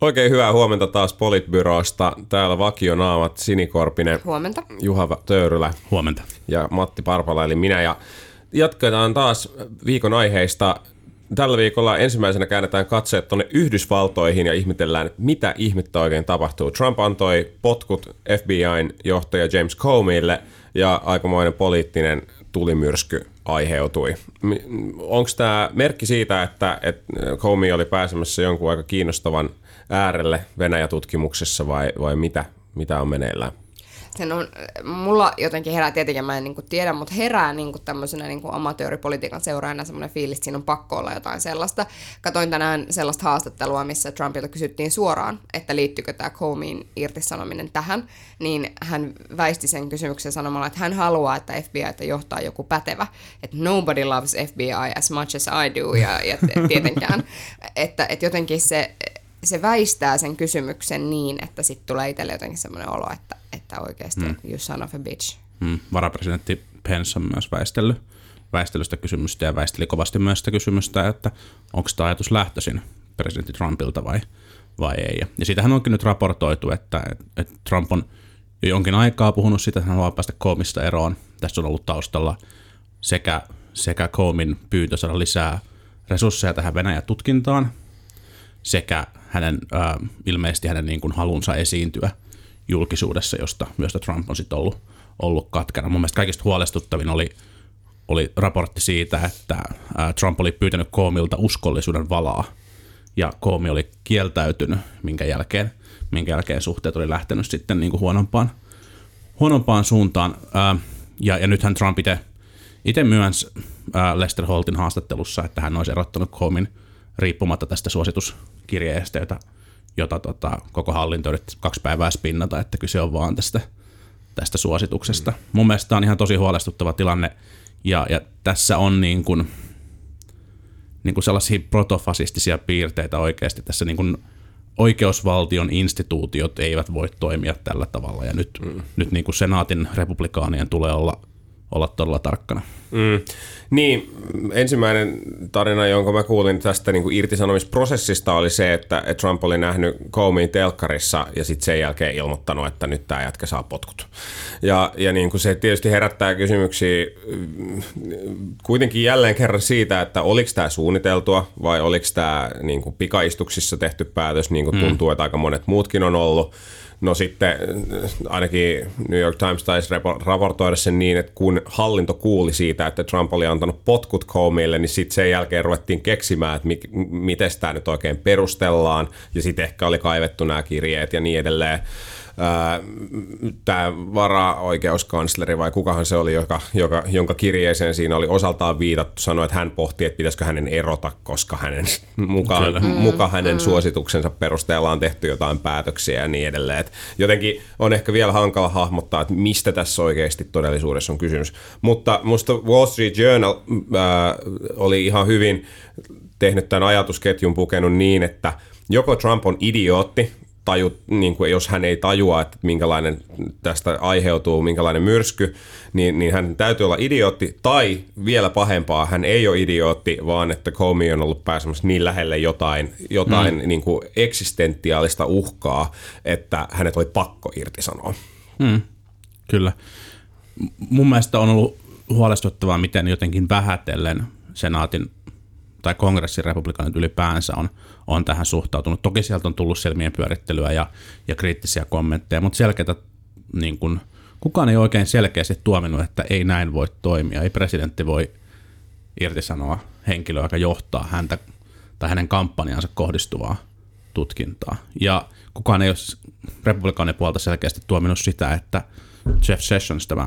Oikein hyvää huomenta taas Politbyrosta. Täällä vakionaamat Sinikorpinen, Huomenta. Juha Töyrylä Huomenta. ja Matti Parpala eli minä. Ja jatketaan taas viikon aiheista. Tällä viikolla ensimmäisenä käännetään katseet tuonne Yhdysvaltoihin ja ihmetellään, että mitä ihmettä oikein tapahtuu. Trump antoi potkut FBIn johtaja James Comeylle ja aikamoinen poliittinen tulimyrsky aiheutui. Onko tämä merkki siitä, että, että Comey oli pääsemässä jonkun aika kiinnostavan äärelle Venäjä-tutkimuksessa vai, vai mitä, mitä on meneillään? Sen on, mulla jotenkin herää, tietenkin mä en niin tiedä, mutta herää niin tämmöisenä niin amatööripolitiikan seuraajana semmoinen fiilis, että siinä on pakko olla jotain sellaista. Katoin tänään sellaista haastattelua, missä Trumpilta kysyttiin suoraan, että liittyykö tämä Comeyin irtisanominen tähän, niin hän väisti sen kysymyksen sanomalla, että hän haluaa, että FBI johtaa joku pätevä, että nobody loves FBI as much as I do, ja, ja tietenkään, että, että jotenkin se se väistää sen kysymyksen niin, että sitten tulee itselle jotenkin semmoinen olo, että, että oikeasti mm. you son of a bitch. Mm. Varapresidentti Pence on myös väistellyt väistelystä kysymystä ja väisteli kovasti myös sitä kysymystä, että onko tämä ajatus lähtöisin presidentti Trumpilta vai, vai ei. Ja siitähän onkin nyt raportoitu, että, että Trump on jo jonkin aikaa puhunut siitä, että hän haluaa päästä koomista eroon. Tässä on ollut taustalla sekä, sekä koomin pyyntö saada lisää resursseja tähän Venäjän tutkintaan, sekä hänen, äh, ilmeisesti hänen niin kuin halunsa esiintyä julkisuudessa, josta, josta Trump on sitten ollut, ollut katkana. Mun mielestä kaikista huolestuttavin oli, oli raportti siitä, että äh, Trump oli pyytänyt Koomilta uskollisuuden valaa, ja Koomi oli kieltäytynyt, minkä jälkeen, minkä jälkeen suhteet oli lähtenyt sitten niin kuin huonompaan, huonompaan suuntaan. Äh, ja, ja nythän Trump itse myönsi Lester Holtin haastattelussa, että hän olisi erottanut Koomin – riippumatta tästä suosituskirjeestä, jota, jota tota, koko hallinto yritti kaksi päivää spinnata, että kyse on vaan tästä, tästä suosituksesta. Mm. Mun mielestä tämä on ihan tosi huolestuttava tilanne, ja, ja tässä on niin kuin, niin kuin sellaisia protofasistisia piirteitä oikeasti tässä niin kuin oikeusvaltion instituutiot eivät voi toimia tällä tavalla, ja nyt, mm. nyt niin kuin senaatin republikaanien tulee olla olla todella tarkkana. Mm. Niin, ensimmäinen tarina, jonka mä kuulin tästä niin kuin irtisanomisprosessista oli se, että Trump oli nähnyt Comeyin telkkarissa ja sitten sen jälkeen ilmoittanut, että nyt tämä jätkä saa potkut. Ja, ja niin kuin se tietysti herättää kysymyksiä mm, kuitenkin jälleen kerran siitä, että oliko tämä suunniteltua vai oliko tämä niin kuin pikaistuksissa tehty päätös, niin kuin mm. tuntuu, että aika monet muutkin on ollut. No sitten ainakin New York Times taisi raportoida sen niin, että kun hallinto kuuli siitä, että Trump oli antanut potkut Comeylle, niin sitten sen jälkeen ruvettiin keksimään, että mi- miten tämä nyt oikein perustellaan, ja sitten ehkä oli kaivettu nämä kirjeet ja niin edelleen tämä varaoikeuskansleri vai kukahan se oli, joka, joka, jonka kirjeeseen siinä oli osaltaan viitattu, sanoi, että hän pohti, että pitäisikö hänen erota, koska hänen, mukaan, mm, muka hänen mm. suosituksensa perusteella on tehty jotain päätöksiä ja niin edelleen. Et jotenkin on ehkä vielä hankala hahmottaa, että mistä tässä oikeasti todellisuudessa on kysymys. Mutta musta Wall Street Journal äh, oli ihan hyvin tehnyt tämän ajatusketjun pukenut niin, että joko Trump on idiootti, taju, niin kuin jos hän ei tajua, että minkälainen tästä aiheutuu, minkälainen myrsky, niin, niin hän täytyy olla idiootti, tai vielä pahempaa, hän ei ole idiootti, vaan että Comey on ollut pääsemässä niin lähelle jotain, jotain mm. niin kuin eksistentiaalista uhkaa, että hänet oli pakko irtisanoa. Mm. Kyllä. Mun mielestä on ollut huolestuttavaa, miten jotenkin vähätellen senaatin tai kongressin republikaanit ylipäänsä on, on tähän suhtautunut. Toki sieltä on tullut selmien pyörittelyä ja, ja kriittisiä kommentteja, mutta selkeätä, niin kun, kukaan ei oikein selkeästi tuominut, että ei näin voi toimia. Ei presidentti voi irtisanoa henkilöä, joka johtaa häntä tai hänen kampanjansa kohdistuvaa tutkintaa. Ja kukaan ei ole republikaanin puolta selkeästi tuominut sitä, että Jeff Sessions, tämä,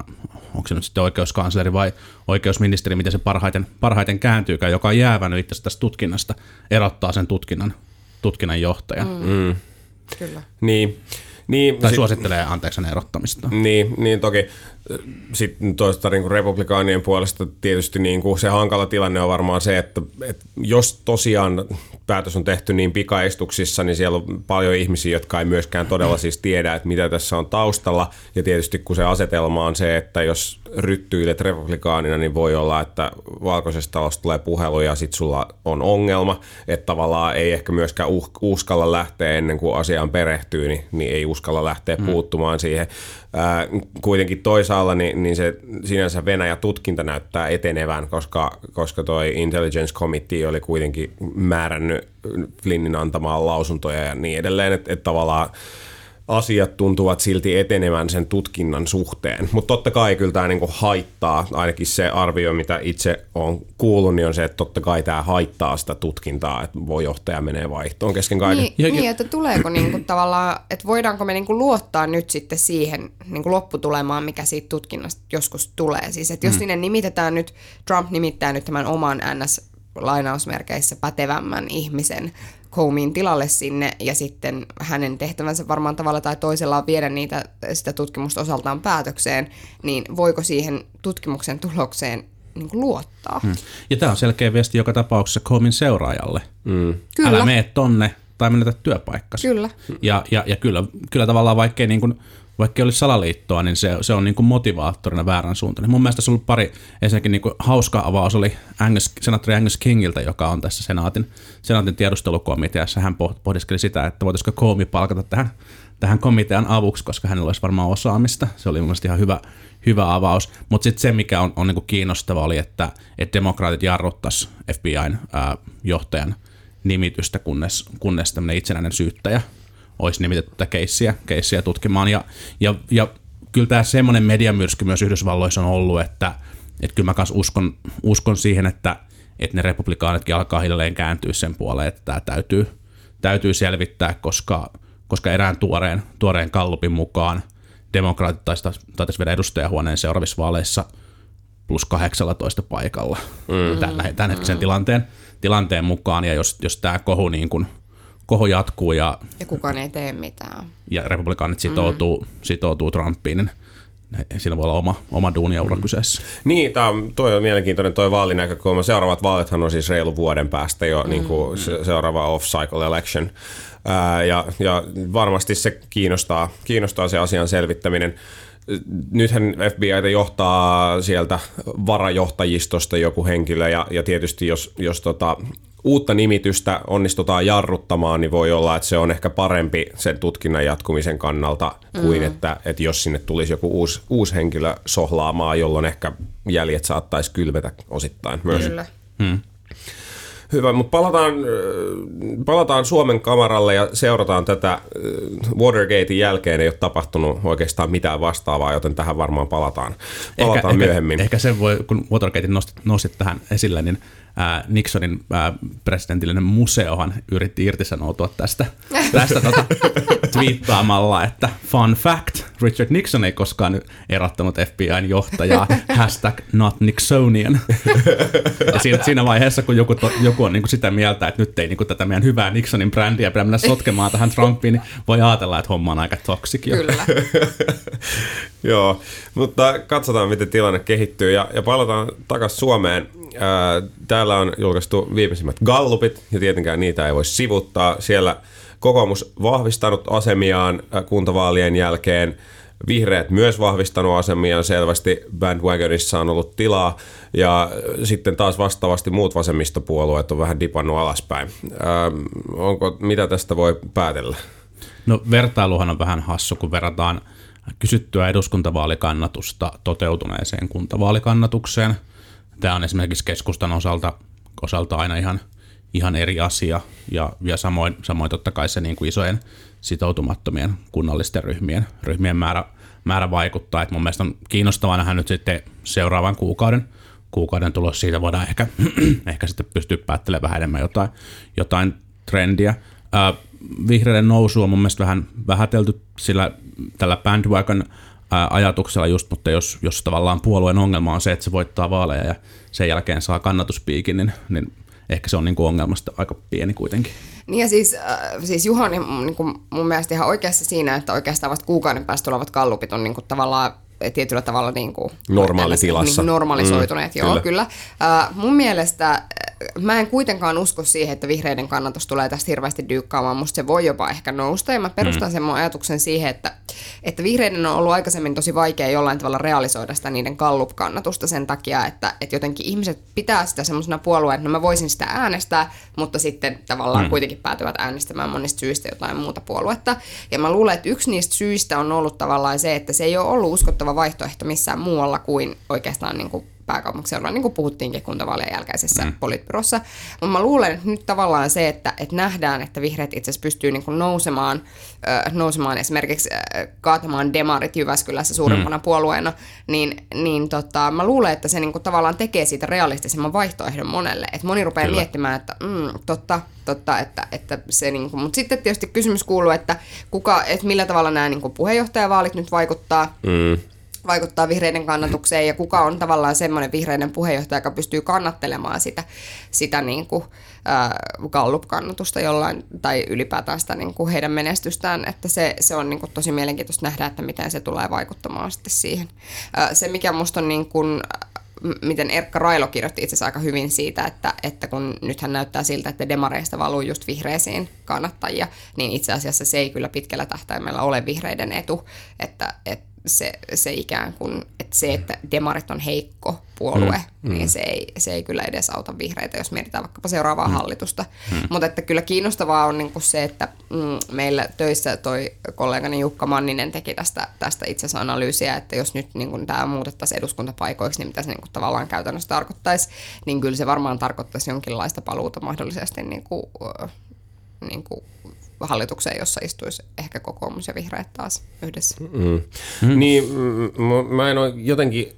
onko se nyt sitten oikeuskansleri vai oikeusministeri, miten se parhaiten, parhaiten kääntyykään, joka on jäävänyt itse tästä tutkinnasta, erottaa sen tutkinnan, tutkinnan johtajan. Mm. Mm. Kyllä. Niin. Niin, tai sit, suosittelee anteeksi erottamista. Niin, niin toki. Sitten toista niin kuin republikaanien puolesta tietysti niin kuin se hankala tilanne on varmaan se, että, että jos tosiaan päätös on tehty niin pikaistuksissa, niin siellä on paljon ihmisiä, jotka ei myöskään todella siis tiedä, että mitä tässä on taustalla. Ja tietysti kun se asetelma on se, että jos ryttyilet republikaanina, niin voi olla, että valkoisesta talosta tulee puhelu ja sitten sulla on ongelma, että tavallaan ei ehkä myöskään uh, uskalla lähteä ennen kuin asiaan perehtyy, niin, niin ei uskalla lähteä mm. puuttumaan siihen. Ää, kuitenkin toisaalla niin, niin se sinänsä Venäjä-tutkinta näyttää etenevän, koska, koska toi Intelligence Committee oli kuitenkin määrännyt Flynnin antamaan lausuntoja ja niin edelleen, että, että tavallaan asiat tuntuvat silti etenevän sen tutkinnan suhteen. Mutta totta kai kyllä tämä niinku haittaa, ainakin se arvio, mitä itse on kuullut, niin on se, että totta kai tämä haittaa sitä tutkintaa, että voi johtaja menee vaihtoon kesken kaiken. Niin, niin että tuleeko niinku tavallaan, että voidaanko me niinku luottaa nyt sitten siihen niinku lopputulemaan, mikä siitä tutkinnasta joskus tulee. Siis että jos mm. sinne nimitetään nyt, Trump nimittää nyt tämän oman NS lainausmerkeissä pätevämmän ihmisen Comein tilalle sinne ja sitten hänen tehtävänsä varmaan tavalla tai toisella on viedä niitä, sitä tutkimusta osaltaan päätökseen, niin voiko siihen tutkimuksen tulokseen niin kuin luottaa? Hmm. Ja tämä on selkeä viesti joka tapauksessa Comein seuraajalle. Hmm. Kyllä. Älä mene tonne tai menetä työpaikkasi. Kyllä. Ja, ja, ja kyllä, kyllä tavallaan vaikkei niin kuin, vaikka olisi salaliittoa, niin se, se on niin kuin motivaattorina väärän suuntaan. Mun mielestä se on ollut pari, ensinnäkin niin kuin hauska avaus oli Angus, senaattori Angus Kingiltä, joka on tässä senaatin, senaatin tiedustelukomiteassa. Hän pohdiskeli sitä, että voitaisiko Koomi palkata tähän, tähän komitean avuksi, koska hänellä olisi varmaan osaamista. Se oli mun mielestä ihan hyvä, hyvä avaus. Mutta sitten se, mikä on, on niin kuin kiinnostava, oli, että, että demokraatit jarruttaisi FBIn ää, johtajan nimitystä, kunnes, kunnes tämmöinen itsenäinen syyttäjä olisi nimitetty tätä keissiä, keissiä tutkimaan. Ja, ja, ja kyllä tämä semmoinen mediamyrsky myös Yhdysvalloissa on ollut, että, että kyllä mä kanssa uskon, uskon siihen, että, että ne republikaanitkin alkaa hiljalleen kääntyä sen puoleen, että tämä täytyy, täytyy selvittää, koska, koska erään tuoreen, tuoreen kallupin mukaan demokraatit taisi viedä edustajahuoneen seuraavissa vaaleissa plus 18 paikalla mm. tämän, tämän hetkisen tilanteen, tilanteen mukaan, ja jos, jos tämä kohu niin kuin – koho jatkuu ja... Ja kukaan ei tee mitään. Ja republikaanit sitoutuu, mm. sitoutuu Trumpiin, niin siinä voi olla oma, oma duuniaura mm. kyseessä. Niin, tämä on, toi on mielenkiintoinen toi vaalinäkökulma. Seuraavat vaalithan on siis reilu vuoden päästä jo mm. niin kuin se, seuraava off-cycle election. Ää, ja, ja varmasti se kiinnostaa, kiinnostaa se asian selvittäminen nythän FBI johtaa sieltä varajohtajistosta joku henkilö ja, ja tietysti jos, jos tota, uutta nimitystä onnistutaan jarruttamaan, niin voi olla, että se on ehkä parempi sen tutkinnan jatkumisen kannalta kuin mm. että, että jos sinne tulisi joku uusi, uusi henkilö sohlaamaan, jolloin ehkä jäljet saattaisi kylvetä osittain myös. Kyllä. Hmm. Hyvä, mutta palataan, palataan Suomen kamaralle ja seurataan tätä Watergatein jälkeen. Ei ole tapahtunut oikeastaan mitään vastaavaa, joten tähän varmaan palataan, palataan ehkä, myöhemmin. Ehkä, ehkä sen voi, kun Watergatein nostit, nostit tähän esille, niin ää, Nixonin ää, presidentillinen museohan yritti irtisanoutua tästä, tästä tota, twiittaamalla, että fun fact, Richard Nixon ei koskaan erottanut FBIn johtajaa, hashtag not Nixonian. ja siinä, siinä vaiheessa, kun joku, to, joku on niin kuin sitä mieltä, että nyt ei niin kuin tätä meidän hyvää Nixonin brändiä pidä mennä sotkemaan tähän Trumpiin, niin voi ajatella, että homma on aika toksik Kyllä. Joo, mutta katsotaan, miten tilanne kehittyy ja, ja palataan takaisin Suomeen. täällä on julkaistu viimeisimmät gallupit ja tietenkään niitä ei voi sivuttaa. Siellä kokoomus vahvistanut asemiaan kuntavaalien jälkeen. Vihreät myös vahvistanut asemiaan selvästi, bandwagonissa on ollut tilaa ja sitten taas vastaavasti muut vasemmistopuolueet on vähän dipannut alaspäin. onko, mitä tästä voi päätellä? No vertailuhan on vähän hassu, kun verrataan kysyttyä eduskuntavaalikannatusta toteutuneeseen kuntavaalikannatukseen. Tämä on esimerkiksi keskustan osalta, osalta aina ihan, ihan eri asia ja, ja samoin, samoin totta kai se niin kuin isojen sitoutumattomien kunnallisten ryhmien, ryhmien määrä, määrä vaikuttaa. Et mun mielestä on kiinnostavaa nähdä nyt sitten seuraavan kuukauden, kuukauden tulos. Siitä voidaan ehkä, ehkä sitten pystyä päättelemään vähän enemmän jotain, jotain trendiä. Ää, vihreiden nousu on mun mielestä vähän vähätelty sillä tällä bandwagon ajatuksella just, mutta jos, jos tavallaan puolueen ongelma on se, että se voittaa vaaleja ja sen jälkeen saa kannatuspiikin, niin, niin ehkä se on niin kuin ongelmasta aika pieni kuitenkin. Niin ja siis, äh, siis Juhani niin kuin mun mielestä ihan oikeassa siinä, että oikeastaan vasta kuukauden päästä tulevat kallupit on niin kuin tavallaan tietyllä tavalla niin kuin, Normaalitilassa. Niin normalisoituneet, mm, joo, kyllä. kyllä. Uh, mun mielestä mä en kuitenkaan usko siihen, että vihreiden kannatus tulee tästä hirveästi dyykkaamaan. Musta se voi jopa ehkä nousta. Ja mä perustan mm. sen mun ajatuksen siihen, että, että vihreiden on ollut aikaisemmin tosi vaikea jollain tavalla realisoida sitä niiden kallup-kannatusta sen takia, että, että jotenkin ihmiset pitää sitä semmoisena puolueena, että no mä voisin sitä äänestää, mutta sitten tavallaan mm. kuitenkin päätyvät äänestämään monista syistä jotain muuta puoluetta. Ja mä luulen, että yksi niistä syistä on ollut tavallaan se, että se ei ole ollut uskottava vaihtoehto missään muualla kuin oikeastaan niin kuin pääkaupunkiseudulla, niin kuin puhuttiinkin kuntavaalien jälkeisessä mm. politbyrossa. Mutta mä luulen, että nyt tavallaan se, että, että nähdään, että vihreät itse asiassa pystyy niin kuin nousemaan, äh, nousemaan esimerkiksi äh, kaatamaan demarit Jyväskylässä suurimpana mm. puolueena, niin, niin tota, mä luulen, että se niin kuin tavallaan tekee siitä realistisemman vaihtoehdon monelle. Että moni rupeaa Kyllä. miettimään, että mm, totta, totta, että, että se niin kuin, mutta sitten tietysti kysymys kuuluu, että, kuka, että millä tavalla nämä niin kuin puheenjohtajavaalit nyt vaikuttaa. Mm vaikuttaa vihreiden kannatukseen ja kuka on tavallaan semmoinen vihreiden puheenjohtaja, joka pystyy kannattelemaan sitä, sitä niin kuin, äh, Gallup-kannatusta jollain, tai ylipäätään sitä niin kuin heidän menestystään, että se, se on niin kuin tosi mielenkiintoista nähdä, että miten se tulee vaikuttamaan sitten siihen. Äh, se, mikä musta on niin kuin, miten Erkka Railo kirjoitti itse asiassa aika hyvin siitä, että, että kun nythän näyttää siltä, että demareista valuu just vihreisiin kannattajia, niin itse asiassa se ei kyllä pitkällä tähtäimellä ole vihreiden etu, että, että se, se ikään kuin, että se, että demarit on heikko puolue, mm, mm. niin se ei, se ei kyllä edes auta vihreitä, jos mietitään vaikkapa seuraavaa mm. hallitusta. Mm. Mutta että kyllä kiinnostavaa on niinku se, että mm, meillä töissä toi kollegani Jukka Manninen teki tästä, tästä itse asiassa analyysiä, että jos nyt niinku tämä muutettaisiin eduskuntapaikoiksi, niin mitä se niinku tavallaan käytännössä tarkoittaisi, niin kyllä se varmaan tarkoittaisi jonkinlaista paluuta mahdollisesti niinku, niinku hallitukseen, jossa istuisi ehkä kokoomus ja vihreät taas yhdessä. Mm. Mm. Niin, mä en ole jotenkin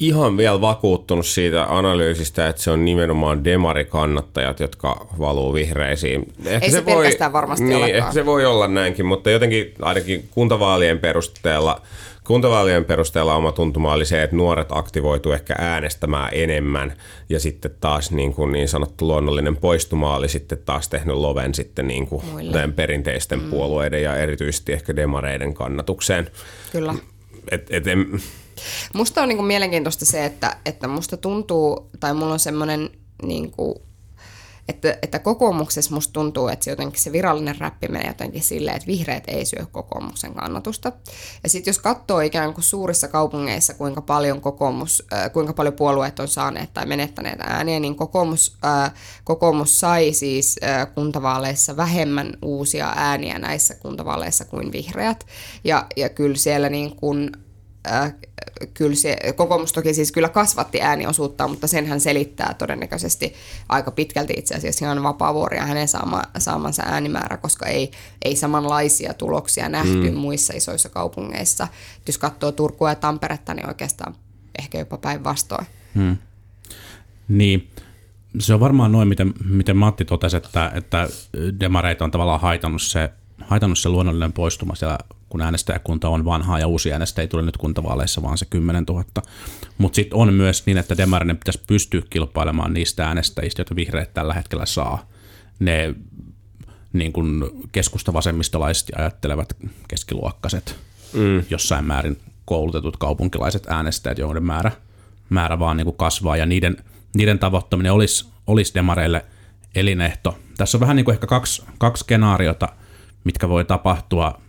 ihan vielä vakuuttunut siitä analyysistä, että se on nimenomaan demarikannattajat, jotka valuu vihreisiin. Ehkä Ei se, se voi, varmasti niin, olekaan. Ehkä se voi olla näinkin, mutta jotenkin ainakin kuntavaalien perusteella Kuntavaalien perusteella oma tuntuma oli se, että nuoret aktivoitu ehkä äänestämään enemmän ja sitten taas niin, kuin niin sanottu luonnollinen poistuma oli sitten taas tehnyt loven sitten niin kuin perinteisten mm. puolueiden ja erityisesti ehkä demareiden kannatukseen. Kyllä. Et, et en... Musta on niin kuin mielenkiintoista se, että, että musta tuntuu, tai mulla on semmoinen niin kuin että, että kokoomuksessa musta tuntuu, että se jotenkin se virallinen räppi menee jotenkin silleen, että vihreät ei syö kokoomuksen kannatusta. Ja sitten jos katsoo ikään kuin suurissa kaupungeissa, kuinka paljon, kokoomus, äh, kuinka paljon puolueet on saaneet tai menettäneet ääniä, niin kokoomus, äh, kokoomus sai siis äh, kuntavaaleissa vähemmän uusia ääniä näissä kuntavaaleissa kuin vihreät. Ja, ja kyllä siellä niin kuin äh, kyllä se, kokoomus toki siis kyllä kasvatti ääniosuutta, mutta sen hän selittää todennäköisesti aika pitkälti itse asiassa ihan vapaavuoria hänen saama, saamansa äänimäärä, koska ei, ei samanlaisia tuloksia nähty mm. muissa isoissa kaupungeissa. Jos katsoo Turkua ja Tamperetta, niin oikeastaan ehkä jopa päinvastoin. Mm. Niin, se on varmaan noin, miten, miten Matti totesi, että, että demareita on tavallaan haitannut se, haitannut se luonnollinen poistuma siellä kun äänestäjäkunta on vanhaa ja uusi äänestäjä ei tule nyt kuntavaaleissa, vaan se 10 000. Mutta sitten on myös niin, että Demarinen pitäisi pystyä kilpailemaan niistä äänestäjistä, joita vihreät tällä hetkellä saa. Ne niin kuin keskustavasemmistolaisesti ajattelevat keskiluokkaiset, mm. jossain määrin koulutetut kaupunkilaiset äänestäjät, joiden määrä, määrä vaan niin kuin kasvaa, ja niiden, niiden tavoittaminen olisi, olisi demareille elinehto. Tässä on vähän niin kuin ehkä kaksi, kaksi skenaariota – mitkä voi tapahtua.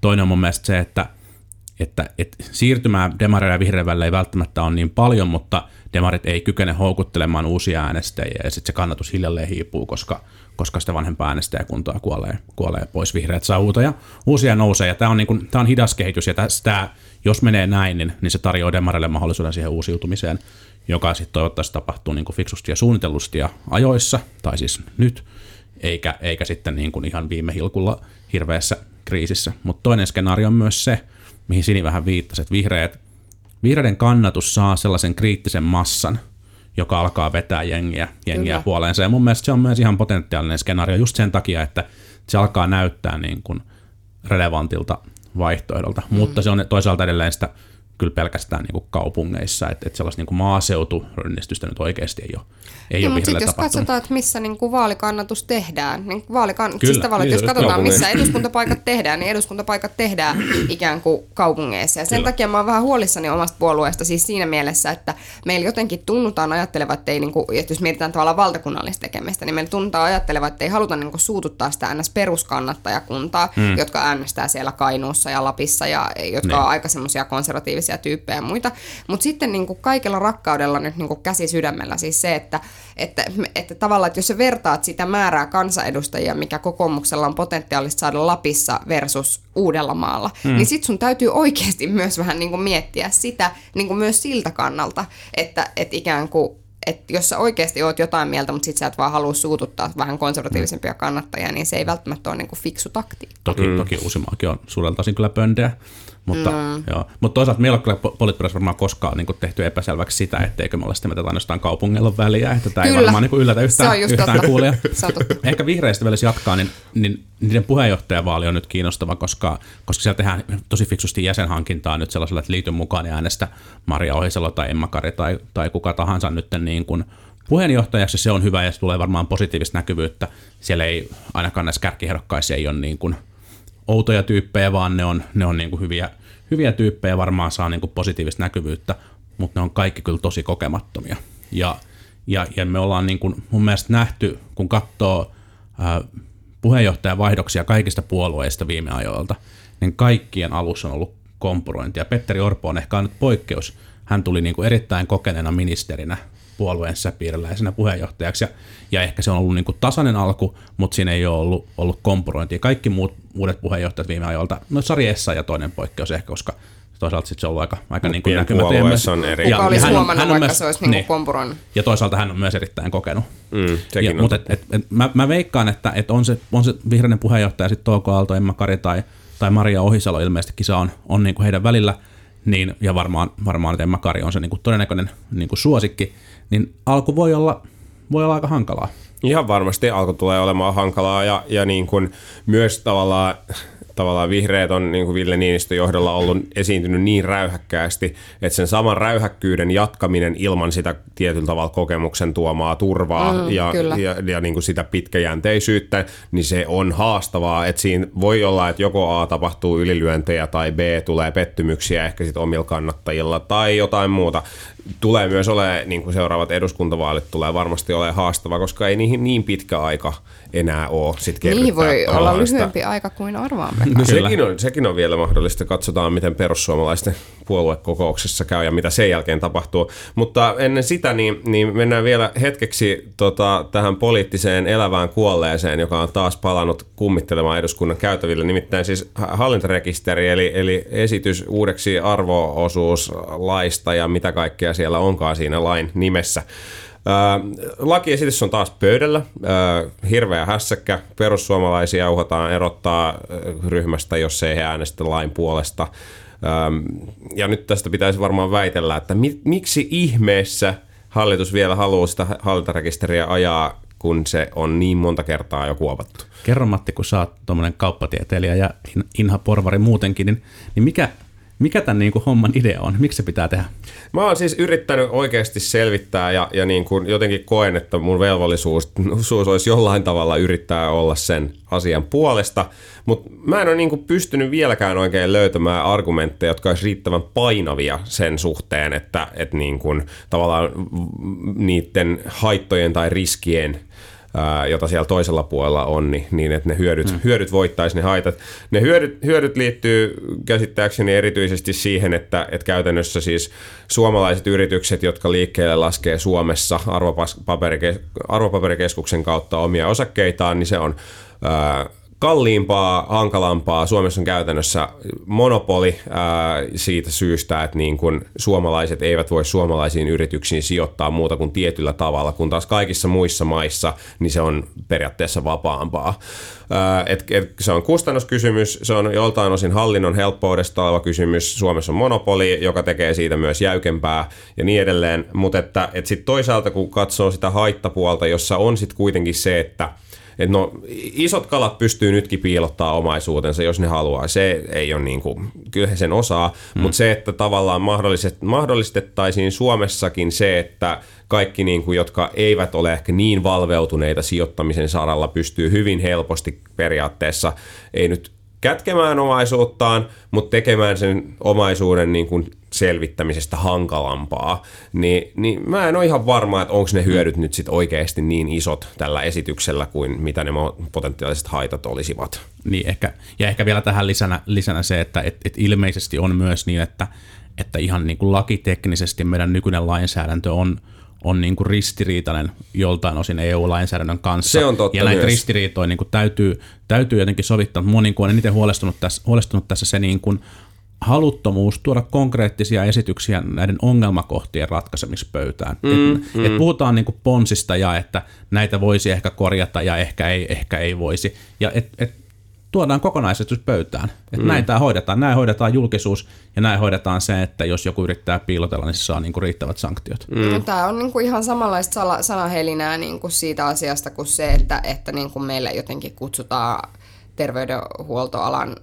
Toinen on mun mielestä se, että, että, että siirtymää demareiden ja vihreiden välillä ei välttämättä ole niin paljon, mutta demarit ei kykene houkuttelemaan uusia äänestäjiä ja sitten se kannatus hiljalleen hiipuu, koska, koska sitä vanhempaa äänestäjäkuntaa kuolee, kuolee pois. Vihreät saa uusia, ja uusia nousee ja tämä on, niin tämä on hidas kehitys ja tämä, jos menee näin, niin, niin se tarjoaa demarille mahdollisuuden siihen uusiutumiseen, joka sitten toivottavasti tapahtuu niin fiksusti ja suunnitellusti ja ajoissa, tai siis nyt, eikä, eikä sitten niin kuin ihan viime hilkulla hirveässä kriisissä. Mutta toinen skenaario on myös se, mihin Sini vähän viittasi, että vihreät, vihreiden kannatus saa sellaisen kriittisen massan, joka alkaa vetää jengiä, jengiä Kyllä. puoleensa. Ja mun mielestä se on myös ihan potentiaalinen skenaario just sen takia, että se alkaa näyttää niin kuin relevantilta vaihtoehdolta. Mm. Mutta se on toisaalta edelleen sitä kyllä pelkästään niin kuin kaupungeissa, että, että sellaista niin kuin maaseuturynnistystä nyt oikeasti ei ole, ei Niin, ole mutta sitten jos katsotaan, että missä niin kuin vaalikannatus tehdään, niin vaalikan... Kyllä, siis tavallaan, että niin, jos katsotaan, kaupungeissa. missä eduskuntapaikat tehdään, niin eduskuntapaikat tehdään ikään kuin kaupungeissa. Ja sen Kyllä. takia mä oon vähän huolissani omasta puolueesta siis siinä mielessä, että meillä jotenkin tunnutaan ajattelevat, että, ei, niin kuin, että jos mietitään tavallaan valtakunnallista tekemistä, niin meillä tunnutaan ajattelevat, että ei haluta niin kuin suututtaa sitä NS-peruskannattajakuntaa, mm. jotka äänestää siellä Kainuussa ja Lapissa ja jotka Niin. on aika semmoisia konservatiivisia tyyppejä ja muita. Mutta sitten niin kuin kaikella rakkaudella nyt niin kuin käsi sydämellä siis se, että, että, että tavallaan, että jos sä vertaat sitä määrää kansanedustajia, mikä kokoomuksella on potentiaalista saada Lapissa versus Uudellamaalla, hmm. niin sit sun täytyy oikeasti myös vähän niin kuin miettiä sitä niin kuin myös siltä kannalta, että, että ikään kuin että jos sä oikeasti oot jotain mieltä, mutta sit sä et vaan halua suututtaa vähän konservatiivisempia kannattajia, niin se ei välttämättä ole niin kuin fiksu taktiikka. Toki, mm. toki Uusimaakin on suurelta osin kyllä pöndejä, mutta, mm. joo. mutta toisaalta meillä on kyllä varmaan koskaan niin kuin tehty epäselväksi sitä, etteikö me ole sitä että ainoastaan kaupungeilla on väliä, että tämä ei varmaan niin kuin yllätä yhtään, yhtään kuulia. Ehkä vihreistä vielä jatkaa, niin, niin niiden puheenjohtajavaali on nyt kiinnostava, koska, koska siellä tehdään tosi fiksusti jäsenhankintaa nyt sellaisella, että liityn mukaan ja äänestä Maria Ohisalo tai Emma Kari tai, tai kuka tahansa nyt niin kuin puheenjohtajaksi. Se on hyvä ja se tulee varmaan positiivista näkyvyyttä. Siellä ei ainakaan näissä kärkiherokkaissa ei ole niin kuin outoja tyyppejä, vaan ne on, ne on niin kuin hyviä, hyviä tyyppejä, varmaan saa niin kuin positiivista näkyvyyttä, mutta ne on kaikki kyllä tosi kokemattomia. Ja, ja, ja me ollaan niin kuin mun mielestä nähty, kun katsoo ää, puheenjohtajavaihdoksia kaikista puolueista viime ajoilta, niin kaikkien alussa on ollut kompurointia. Petteri Orpo on ehkä ainut poikkeus. Hän tuli niin kuin erittäin kokeneena ministerinä puolueen sisäpiiriläisenä puheenjohtajaksi. Ja, ja ehkä se on ollut niin kuin tasainen alku, mutta siinä ei ole ollut, ollut kompurointia. Kaikki muut uudet puheenjohtajat viime ajoilta, no Sari Essa ja toinen poikkeus ehkä, koska toisaalta sit se on ollut aika, aika niin kuin näkymätön. on eri. Kuka olisi hän on- huomannut, hän on vaikka myös- se olisi niin niin. kompuroinut? Ja toisaalta hän on myös erittäin kokenut. Mm, sekin Ja, on mutta et, et, et, mä, mä veikkaan, että et on, se, on se vihreinen puheenjohtaja sitten Touko Aalto, Emma Kari tai, tai Maria Ohisalo ilmeisesti kisa on, on niin kuin heidän välillä, niin, ja varmaan, varmaan että Emma Kari on se niin kuin todennäköinen niin kuin suosikki, niin alku voi olla, voi olla aika hankalaa. Ihan varmasti alku tulee olemaan hankalaa ja, ja niin kuin myös tavallaan, tavallaan vihreät on niin kuin Ville Niinistön johdolla ollut esiintynyt niin räyhäkkäästi, että sen saman räyhäkkyyden jatkaminen ilman sitä tietyllä tavalla kokemuksen tuomaa turvaa Mm, ja, kyllä. ja, ja niin kuin sitä pitkäjänteisyyttä, niin se on haastavaa. Että siinä voi olla, että joko A tapahtuu ylilyöntejä tai B tulee pettymyksiä ehkä sit omilla kannattajilla tai jotain muuta. Tulee myös olemaan, niin kuin seuraavat eduskuntavaalit tulee varmasti olemaan haastava, koska ei niihin niin pitkä aika enää ole. Sit Niin voi olla sitä- lyhyempi aika kuin arvaamme. No Kyllä. sekin on, sekin on vielä mahdollista. Katsotaan, miten perussuomalaisten puoluekokouksessa käy ja mitä sen jälkeen tapahtuu. Mutta ennen sitä niin, niin mennään vielä hetkeksi tota, tähän poliittiseen elävään kuolleeseen, joka on taas palannut kummittelemaan eduskunnan käytäville. Nimittäin siis hallintarekisteri, eli, eli esitys uudeksi arvoosuuslaista ja mitä kaikkea siellä onkaan siinä lain nimessä. Lakiesitys on taas pöydällä. Hirveä hässäkkä. Perussuomalaisia uhataan erottaa ryhmästä, jos ei he äänestä lain puolesta. Ja nyt tästä pitäisi varmaan väitellä, että mi- miksi ihmeessä hallitus vielä haluaa sitä hallintarekisteriä ajaa, kun se on niin monta kertaa jo kuopattu. Kerro Matti, kun sä oot tuommoinen kauppatieteilijä ja in- inha porvari muutenkin, niin, niin mikä, mikä tämän niin kuin homman idea on? Miksi se pitää tehdä? Mä oon siis yrittänyt oikeasti selvittää ja, ja niin kuin jotenkin koen, että mun velvollisuus suus olisi jollain tavalla yrittää olla sen asian puolesta, mutta mä en ole niin kuin pystynyt vieläkään oikein löytämään argumentteja, jotka olisi riittävän painavia sen suhteen, että, että niin kuin tavallaan niiden haittojen tai riskien ää, jota siellä toisella puolella on, niin, niin että ne hyödyt, mm. hyödyt voittaisi ne haitat. Ne hyödyt, hyödyt liittyy käsittääkseni erityisesti siihen, että, että käytännössä siis suomalaiset yritykset, jotka liikkeelle laskee Suomessa arvopaperike- arvopaperikeskuksen kautta omia osakkeitaan, niin se on ää, kalliimpaa, hankalampaa. Suomessa on käytännössä monopoli ää, siitä syystä, että niin kun suomalaiset eivät voi suomalaisiin yrityksiin sijoittaa muuta kuin tietyllä tavalla, kun taas kaikissa muissa maissa niin se on periaatteessa vapaampaa. Ää, et, et, se on kustannuskysymys, se on joltain osin hallinnon helppoudesta oleva kysymys. Suomessa on monopoli, joka tekee siitä myös jäykempää ja niin edelleen, mutta että et sitten toisaalta kun katsoo sitä haittapuolta, jossa on sitten kuitenkin se, että että no isot kalat pystyy nytkin piilottaa omaisuutensa, jos ne haluaa. Se ei ole niin kuin, kyllä sen osaa, mm. mutta se, että tavallaan mahdollistettaisiin Suomessakin se, että kaikki, niin kuin, jotka eivät ole ehkä niin valveutuneita sijoittamisen saralla, pystyy hyvin helposti periaatteessa, ei nyt kätkemään omaisuuttaan, mutta tekemään sen omaisuuden niin kuin selvittämisestä hankalampaa, niin, niin mä en ole ihan varma, että onko ne hyödyt nyt sit oikeasti niin isot tällä esityksellä kuin mitä ne potentiaaliset haitat olisivat. Niin ehkä, ja ehkä vielä tähän lisänä, lisänä se, että et, et ilmeisesti on myös niin, että, että ihan niin kuin lakiteknisesti meidän nykyinen lainsäädäntö on, on niin kuin ristiriitainen joltain osin EU-lainsäädännön kanssa. Se on totta ja näitä myös. ristiriitoja niin kuin täytyy, täytyy jotenkin sovittaa. Mua niin kuin on eniten huolestunut tässä, huolestunut tässä se niin kuin haluttomuus tuoda konkreettisia esityksiä näiden ongelmakohtien ratkaisemispöytään. Mm, et, mm. Et puhutaan niin ponsista ja että näitä voisi ehkä korjata ja ehkä ei, ehkä ei voisi. Ja et, et tuodaan kokonaisuus pöytään. Että mm. näin tämä hoidetaan. Näin hoidetaan julkisuus ja näin hoidetaan se, että jos joku yrittää piilotella, niin se saa niinku riittävät sanktiot. Mm. No, tämä on niinku ihan samanlaista sala- sanahelinää niinku siitä asiasta kuin se, että, että niinku meille jotenkin kutsutaan terveydenhuoltoalan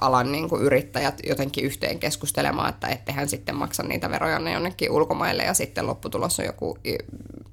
alan niin kuin yrittäjät jotenkin yhteen keskustelemaan, että ettehän sitten maksa niitä veroja ne jonnekin ulkomaille ja sitten lopputulos on joku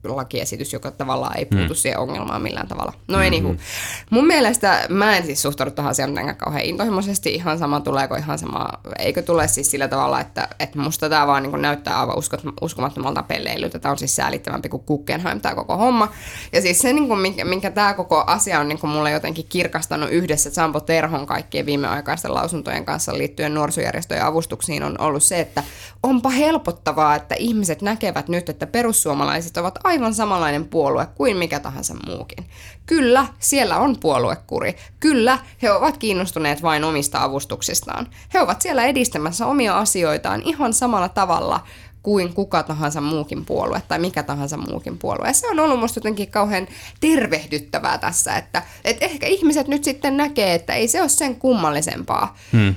lakiesitys, joka tavallaan ei puutu mm. siihen ongelmaan millään tavalla. No anywho. Mm-hmm. Mun mielestä mä en siis suhtaudu tähän asiaan mitenkään kauhean intohimoisesti. Ihan sama tuleeko ihan sama, eikö tule siis sillä tavalla, että, että musta tämä vaan niin näyttää aivan uskot, uskomattomalta pelleilyltä. Tämä on siis säälittävämpi kuin Guggenheim tämä koko homma. Ja siis se, niin kuin, minkä, minkä tämä koko asia on niin kuin mulle jotenkin kirkastanut yhdessä Sampo Terhon kaikkien viimeaikaisten lausuntojen kanssa liittyen nuorisojärjestöjen avustuksiin on ollut se, että onpa helpottavaa, että ihmiset näkevät nyt, että perussuomalaiset ovat aivan samanlainen puolue kuin mikä tahansa muukin. Kyllä, siellä on puoluekuri. Kyllä, he ovat kiinnostuneet vain omista avustuksistaan. He ovat siellä edistämässä omia asioitaan ihan samalla tavalla kuin kuka tahansa muukin puolue tai mikä tahansa muukin puolue. Ja se on ollut musta jotenkin kauhean tervehdyttävää tässä, että, että ehkä ihmiset nyt sitten näkee, että ei se ole sen kummallisempaa. Hmm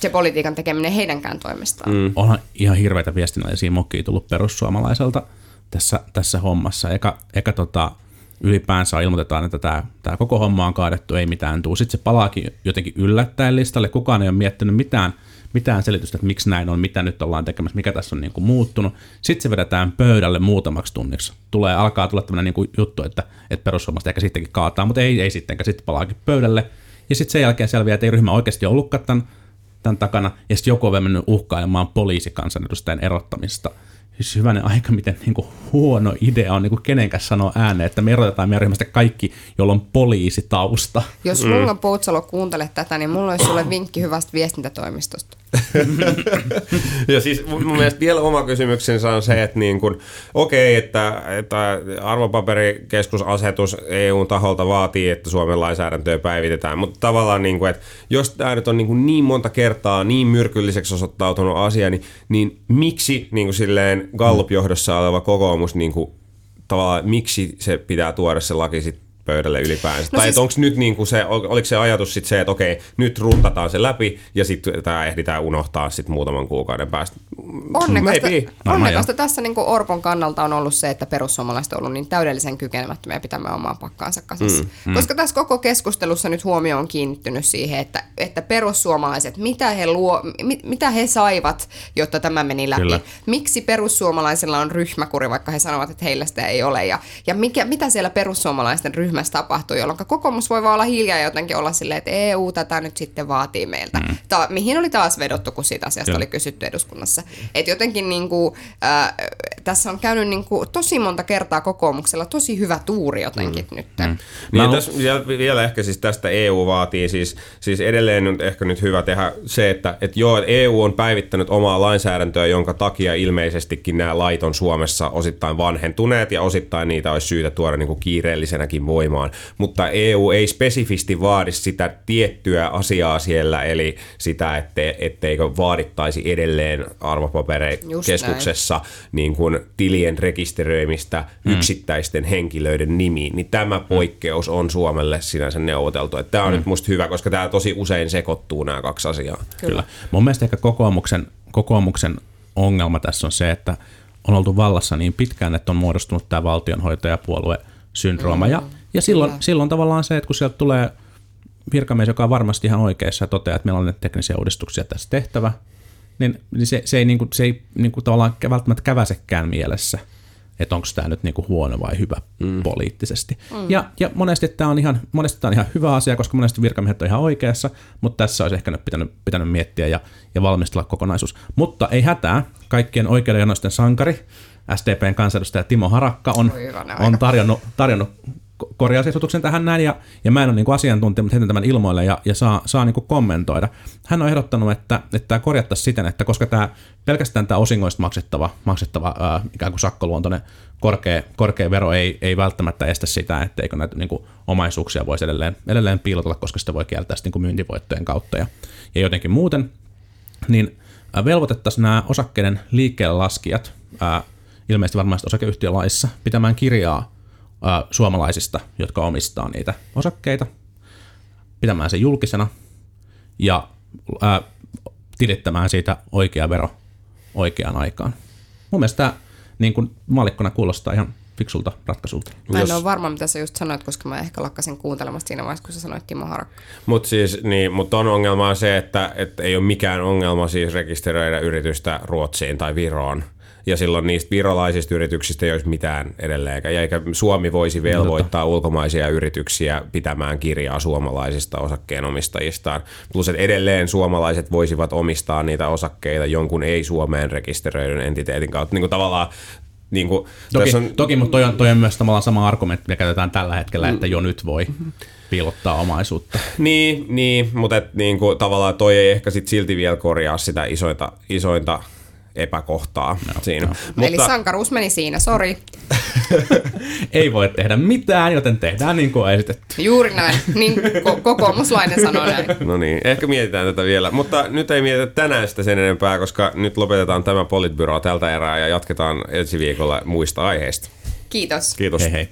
se politiikan tekeminen heidänkään toimestaan. Mm. Onhan ihan hirveitä viestinnällisiä mokia tullut perussuomalaiselta tässä, tässä hommassa. Eka, eka tota, ylipäänsä ilmoitetaan, että tämä, tämä koko homma on kaadettu, ei mitään tuu. Sitten se palaakin jotenkin yllättäen listalle. Kukaan ei ole miettinyt mitään, mitään selitystä, että miksi näin on, mitä nyt ollaan tekemässä, mikä tässä on niin kuin muuttunut. Sitten se vedetään pöydälle muutamaksi tunniksi. Tulee, alkaa tulla tämmöinen niin kuin juttu, että, että perussuomalaiset ehkä sittenkin kaataa, mutta ei, ei sittenkään. Sitten palaakin pöydälle. Ja sitten sen jälkeen selviää, että ei ryhmä oikeasti ollutkaan tämän, tämän takana. Ja sitten joku on mennyt uhkailemaan poliisikansanedustajan erottamista – siis hyvänen aika, miten niin kuin huono idea on niin kuin kenenkään sanoa ääneen, että me erotetaan meidän ryhmästä kaikki, jolla on poliisitausta. Jos mm. Lunga Poutsalo kuuntelet tätä, niin mulla olisi sulle vinkki hyvästä viestintätoimistosta. Ja siis mun mielestä vielä oma kysymyksensä on se, että niin kun, okei, okay, että, että arvopaperikeskusasetus EUn taholta vaatii, että Suomen lainsäädäntöä päivitetään, mutta tavallaan, niin kuin, että jos tämä nyt on niin, kuin niin monta kertaa niin myrkylliseksi osoittautunut asia, niin, niin miksi niin kuin silleen Gallup-johdossa oleva kokoomus, niin kuin, tavallaan, miksi se pitää tuoda se laki sitten pöydälle ylipäänsä? No tai siis... onko nyt niin kuin se, oliko se ajatus sitten se, että okei, nyt runtataan se läpi ja sitten tämä ehditään unohtaa sitten muutaman kuukauden päästä? Onnekasta, onnekasta tässä niin kuin Orpon kannalta on ollut se, että perussuomalaiset on ollut niin täydellisen kykenemättömiä pitämään omaa pakkaansa kasassa. Mm, mm. Koska tässä koko keskustelussa nyt huomio on kiinnittynyt siihen, että, että perussuomalaiset, mitä he, luo, mit, mitä he saivat, jotta tämä meni läpi. Kyllä. Miksi perussuomalaisilla on ryhmäkuri, vaikka he sanovat, että heillä sitä ei ole. Ja, ja mikä, mitä siellä perussuomalaisten ryhmä ryhmässä tapahtuu, jolloin kokoomus voi vaan olla hiljaa ja jotenkin olla silleen, että EU tätä nyt sitten vaatii meiltä. Mm. Ta- mihin oli taas vedottu, kun siitä asiasta Kyllä. oli kysytty eduskunnassa. Että jotenkin niin kuin, äh, tässä on käynyt niin kuin, tosi monta kertaa kokoomuksella tosi hyvä tuuri jotenkin mm. nyt. Mm. Niin, tässä, vielä ehkä siis tästä EU vaatii, siis, siis edelleen nyt ehkä nyt hyvä tehdä se, että et joo, EU on päivittänyt omaa lainsäädäntöä, jonka takia ilmeisestikin nämä lait on Suomessa osittain vanhentuneet ja osittain niitä olisi syytä tuoda niin kuin kiireellisenäkin voimaan voimaan, mutta EU ei spesifisti vaadi sitä tiettyä asiaa siellä, eli sitä, ette, etteikö vaadittaisi edelleen arvopaperikeskuksessa niin kuin tilien rekisteröimistä mm. yksittäisten henkilöiden nimiin, niin tämä poikkeus on Suomelle sinänsä neuvoteltu. Että tämä on mm. nyt musta hyvä, koska tämä tosi usein sekoittuu nämä kaksi asiaa. Kyllä. Mun mielestä ehkä kokoomuksen, kokoomuksen ongelma tässä on se, että on oltu vallassa niin pitkään, että on muodostunut tämä valtionhoitajapuolue – syndrooma. Mm. Ja, ja silloin, silloin tavallaan se, että kun sieltä tulee virkamies, joka on varmasti ihan oikeassa ja toteaa, että meillä on ne teknisiä uudistuksia tässä tehtävä, niin, niin se, se ei, niin kuin, se ei niin kuin tavallaan välttämättä käväsekään mielessä, että onko tämä nyt niin kuin huono vai hyvä mm. poliittisesti. Mm. Ja, ja monesti tämä on ihan, monesti tämä on ihan hyvä asia, koska monesti virkamiehet on ihan oikeassa, mutta tässä olisi ehkä nyt pitänyt, pitänyt miettiä ja, ja valmistella kokonaisuus. Mutta ei hätää, kaikkien oikeudenjanoisten sankari, SDPn kansanedustaja Timo Harakka on, on tarjonnut, tarjonnut korjausehdotuksen tähän näin, ja, ja mä en ole niin asiantuntija, mutta heitän tämän ilmoille ja, ja saa, saa niin kommentoida. Hän on ehdottanut, että, että tämä korjattaisiin siten, että koska tämä, pelkästään tämä osingoista maksettava, maksettava ää, ikään kuin sakkoluontoinen korkea, korkea vero ei, ei välttämättä estä sitä, etteikö näitä niin kuin omaisuuksia voisi edelleen, edelleen piilotella, koska sitä voi kieltää sitten niin myyntivoittojen kautta ja, ja jotenkin muuten, niin velvoitettaisiin nämä osakkeiden liikkeelle laskijat, ää, ilmeisesti varmasti osakeyhtiölaissa, pitämään kirjaa ää, suomalaisista, jotka omistaa niitä osakkeita, pitämään se julkisena ja ää, tilittämään siitä oikea vero oikeaan aikaan. Mun mielestä tämä niin kuin mallikkona kuulostaa ihan fiksulta ratkaisulta. Mä en Jos... ole varma, mitä sä just sanoit, koska mä ehkä lakkasin kuuntelemasta siinä vaiheessa, kun sä sanoit Timo Harakka. Mutta siis, niin, mut on ongelma se, että, että ei ole mikään ongelma siis rekisteröidä yritystä Ruotsiin tai Viroon – ja silloin niistä virolaisista yrityksistä ei olisi mitään edelleenkään. Ja eikä Suomi voisi velvoittaa no, ulkomaisia yrityksiä pitämään kirjaa suomalaisista osakkeenomistajistaan. Plus, että edelleen suomalaiset voisivat omistaa niitä osakkeita jonkun ei-Suomeen rekisteröidyn entiteetin kautta. Niin kuin tavallaan niin kuin, toki, on... toki, mutta toi on, toi on myös tavallaan sama argumentti, mitä käytetään tällä hetkellä, että jo nyt voi piilottaa omaisuutta. Niin, niin mutta et, niin kuin, tavallaan toi ei ehkä sit silti vielä korjaa sitä isointa, isointa epäkohtaa no, siinä. No. Mutta... Eli sankaruus meni siinä, sori. ei voi tehdä mitään, joten tehdään niin kuin on esitetty. Juuri näin, niin ko- kokoomuslainen sanoi näin. No niin, ehkä mietitään tätä vielä, mutta nyt ei mietitä tänään sitä sen enempää, koska nyt lopetetaan tämä Politbyro tältä erää ja jatketaan ensi viikolla muista aiheista. Kiitos. Kiitos. Hei hei.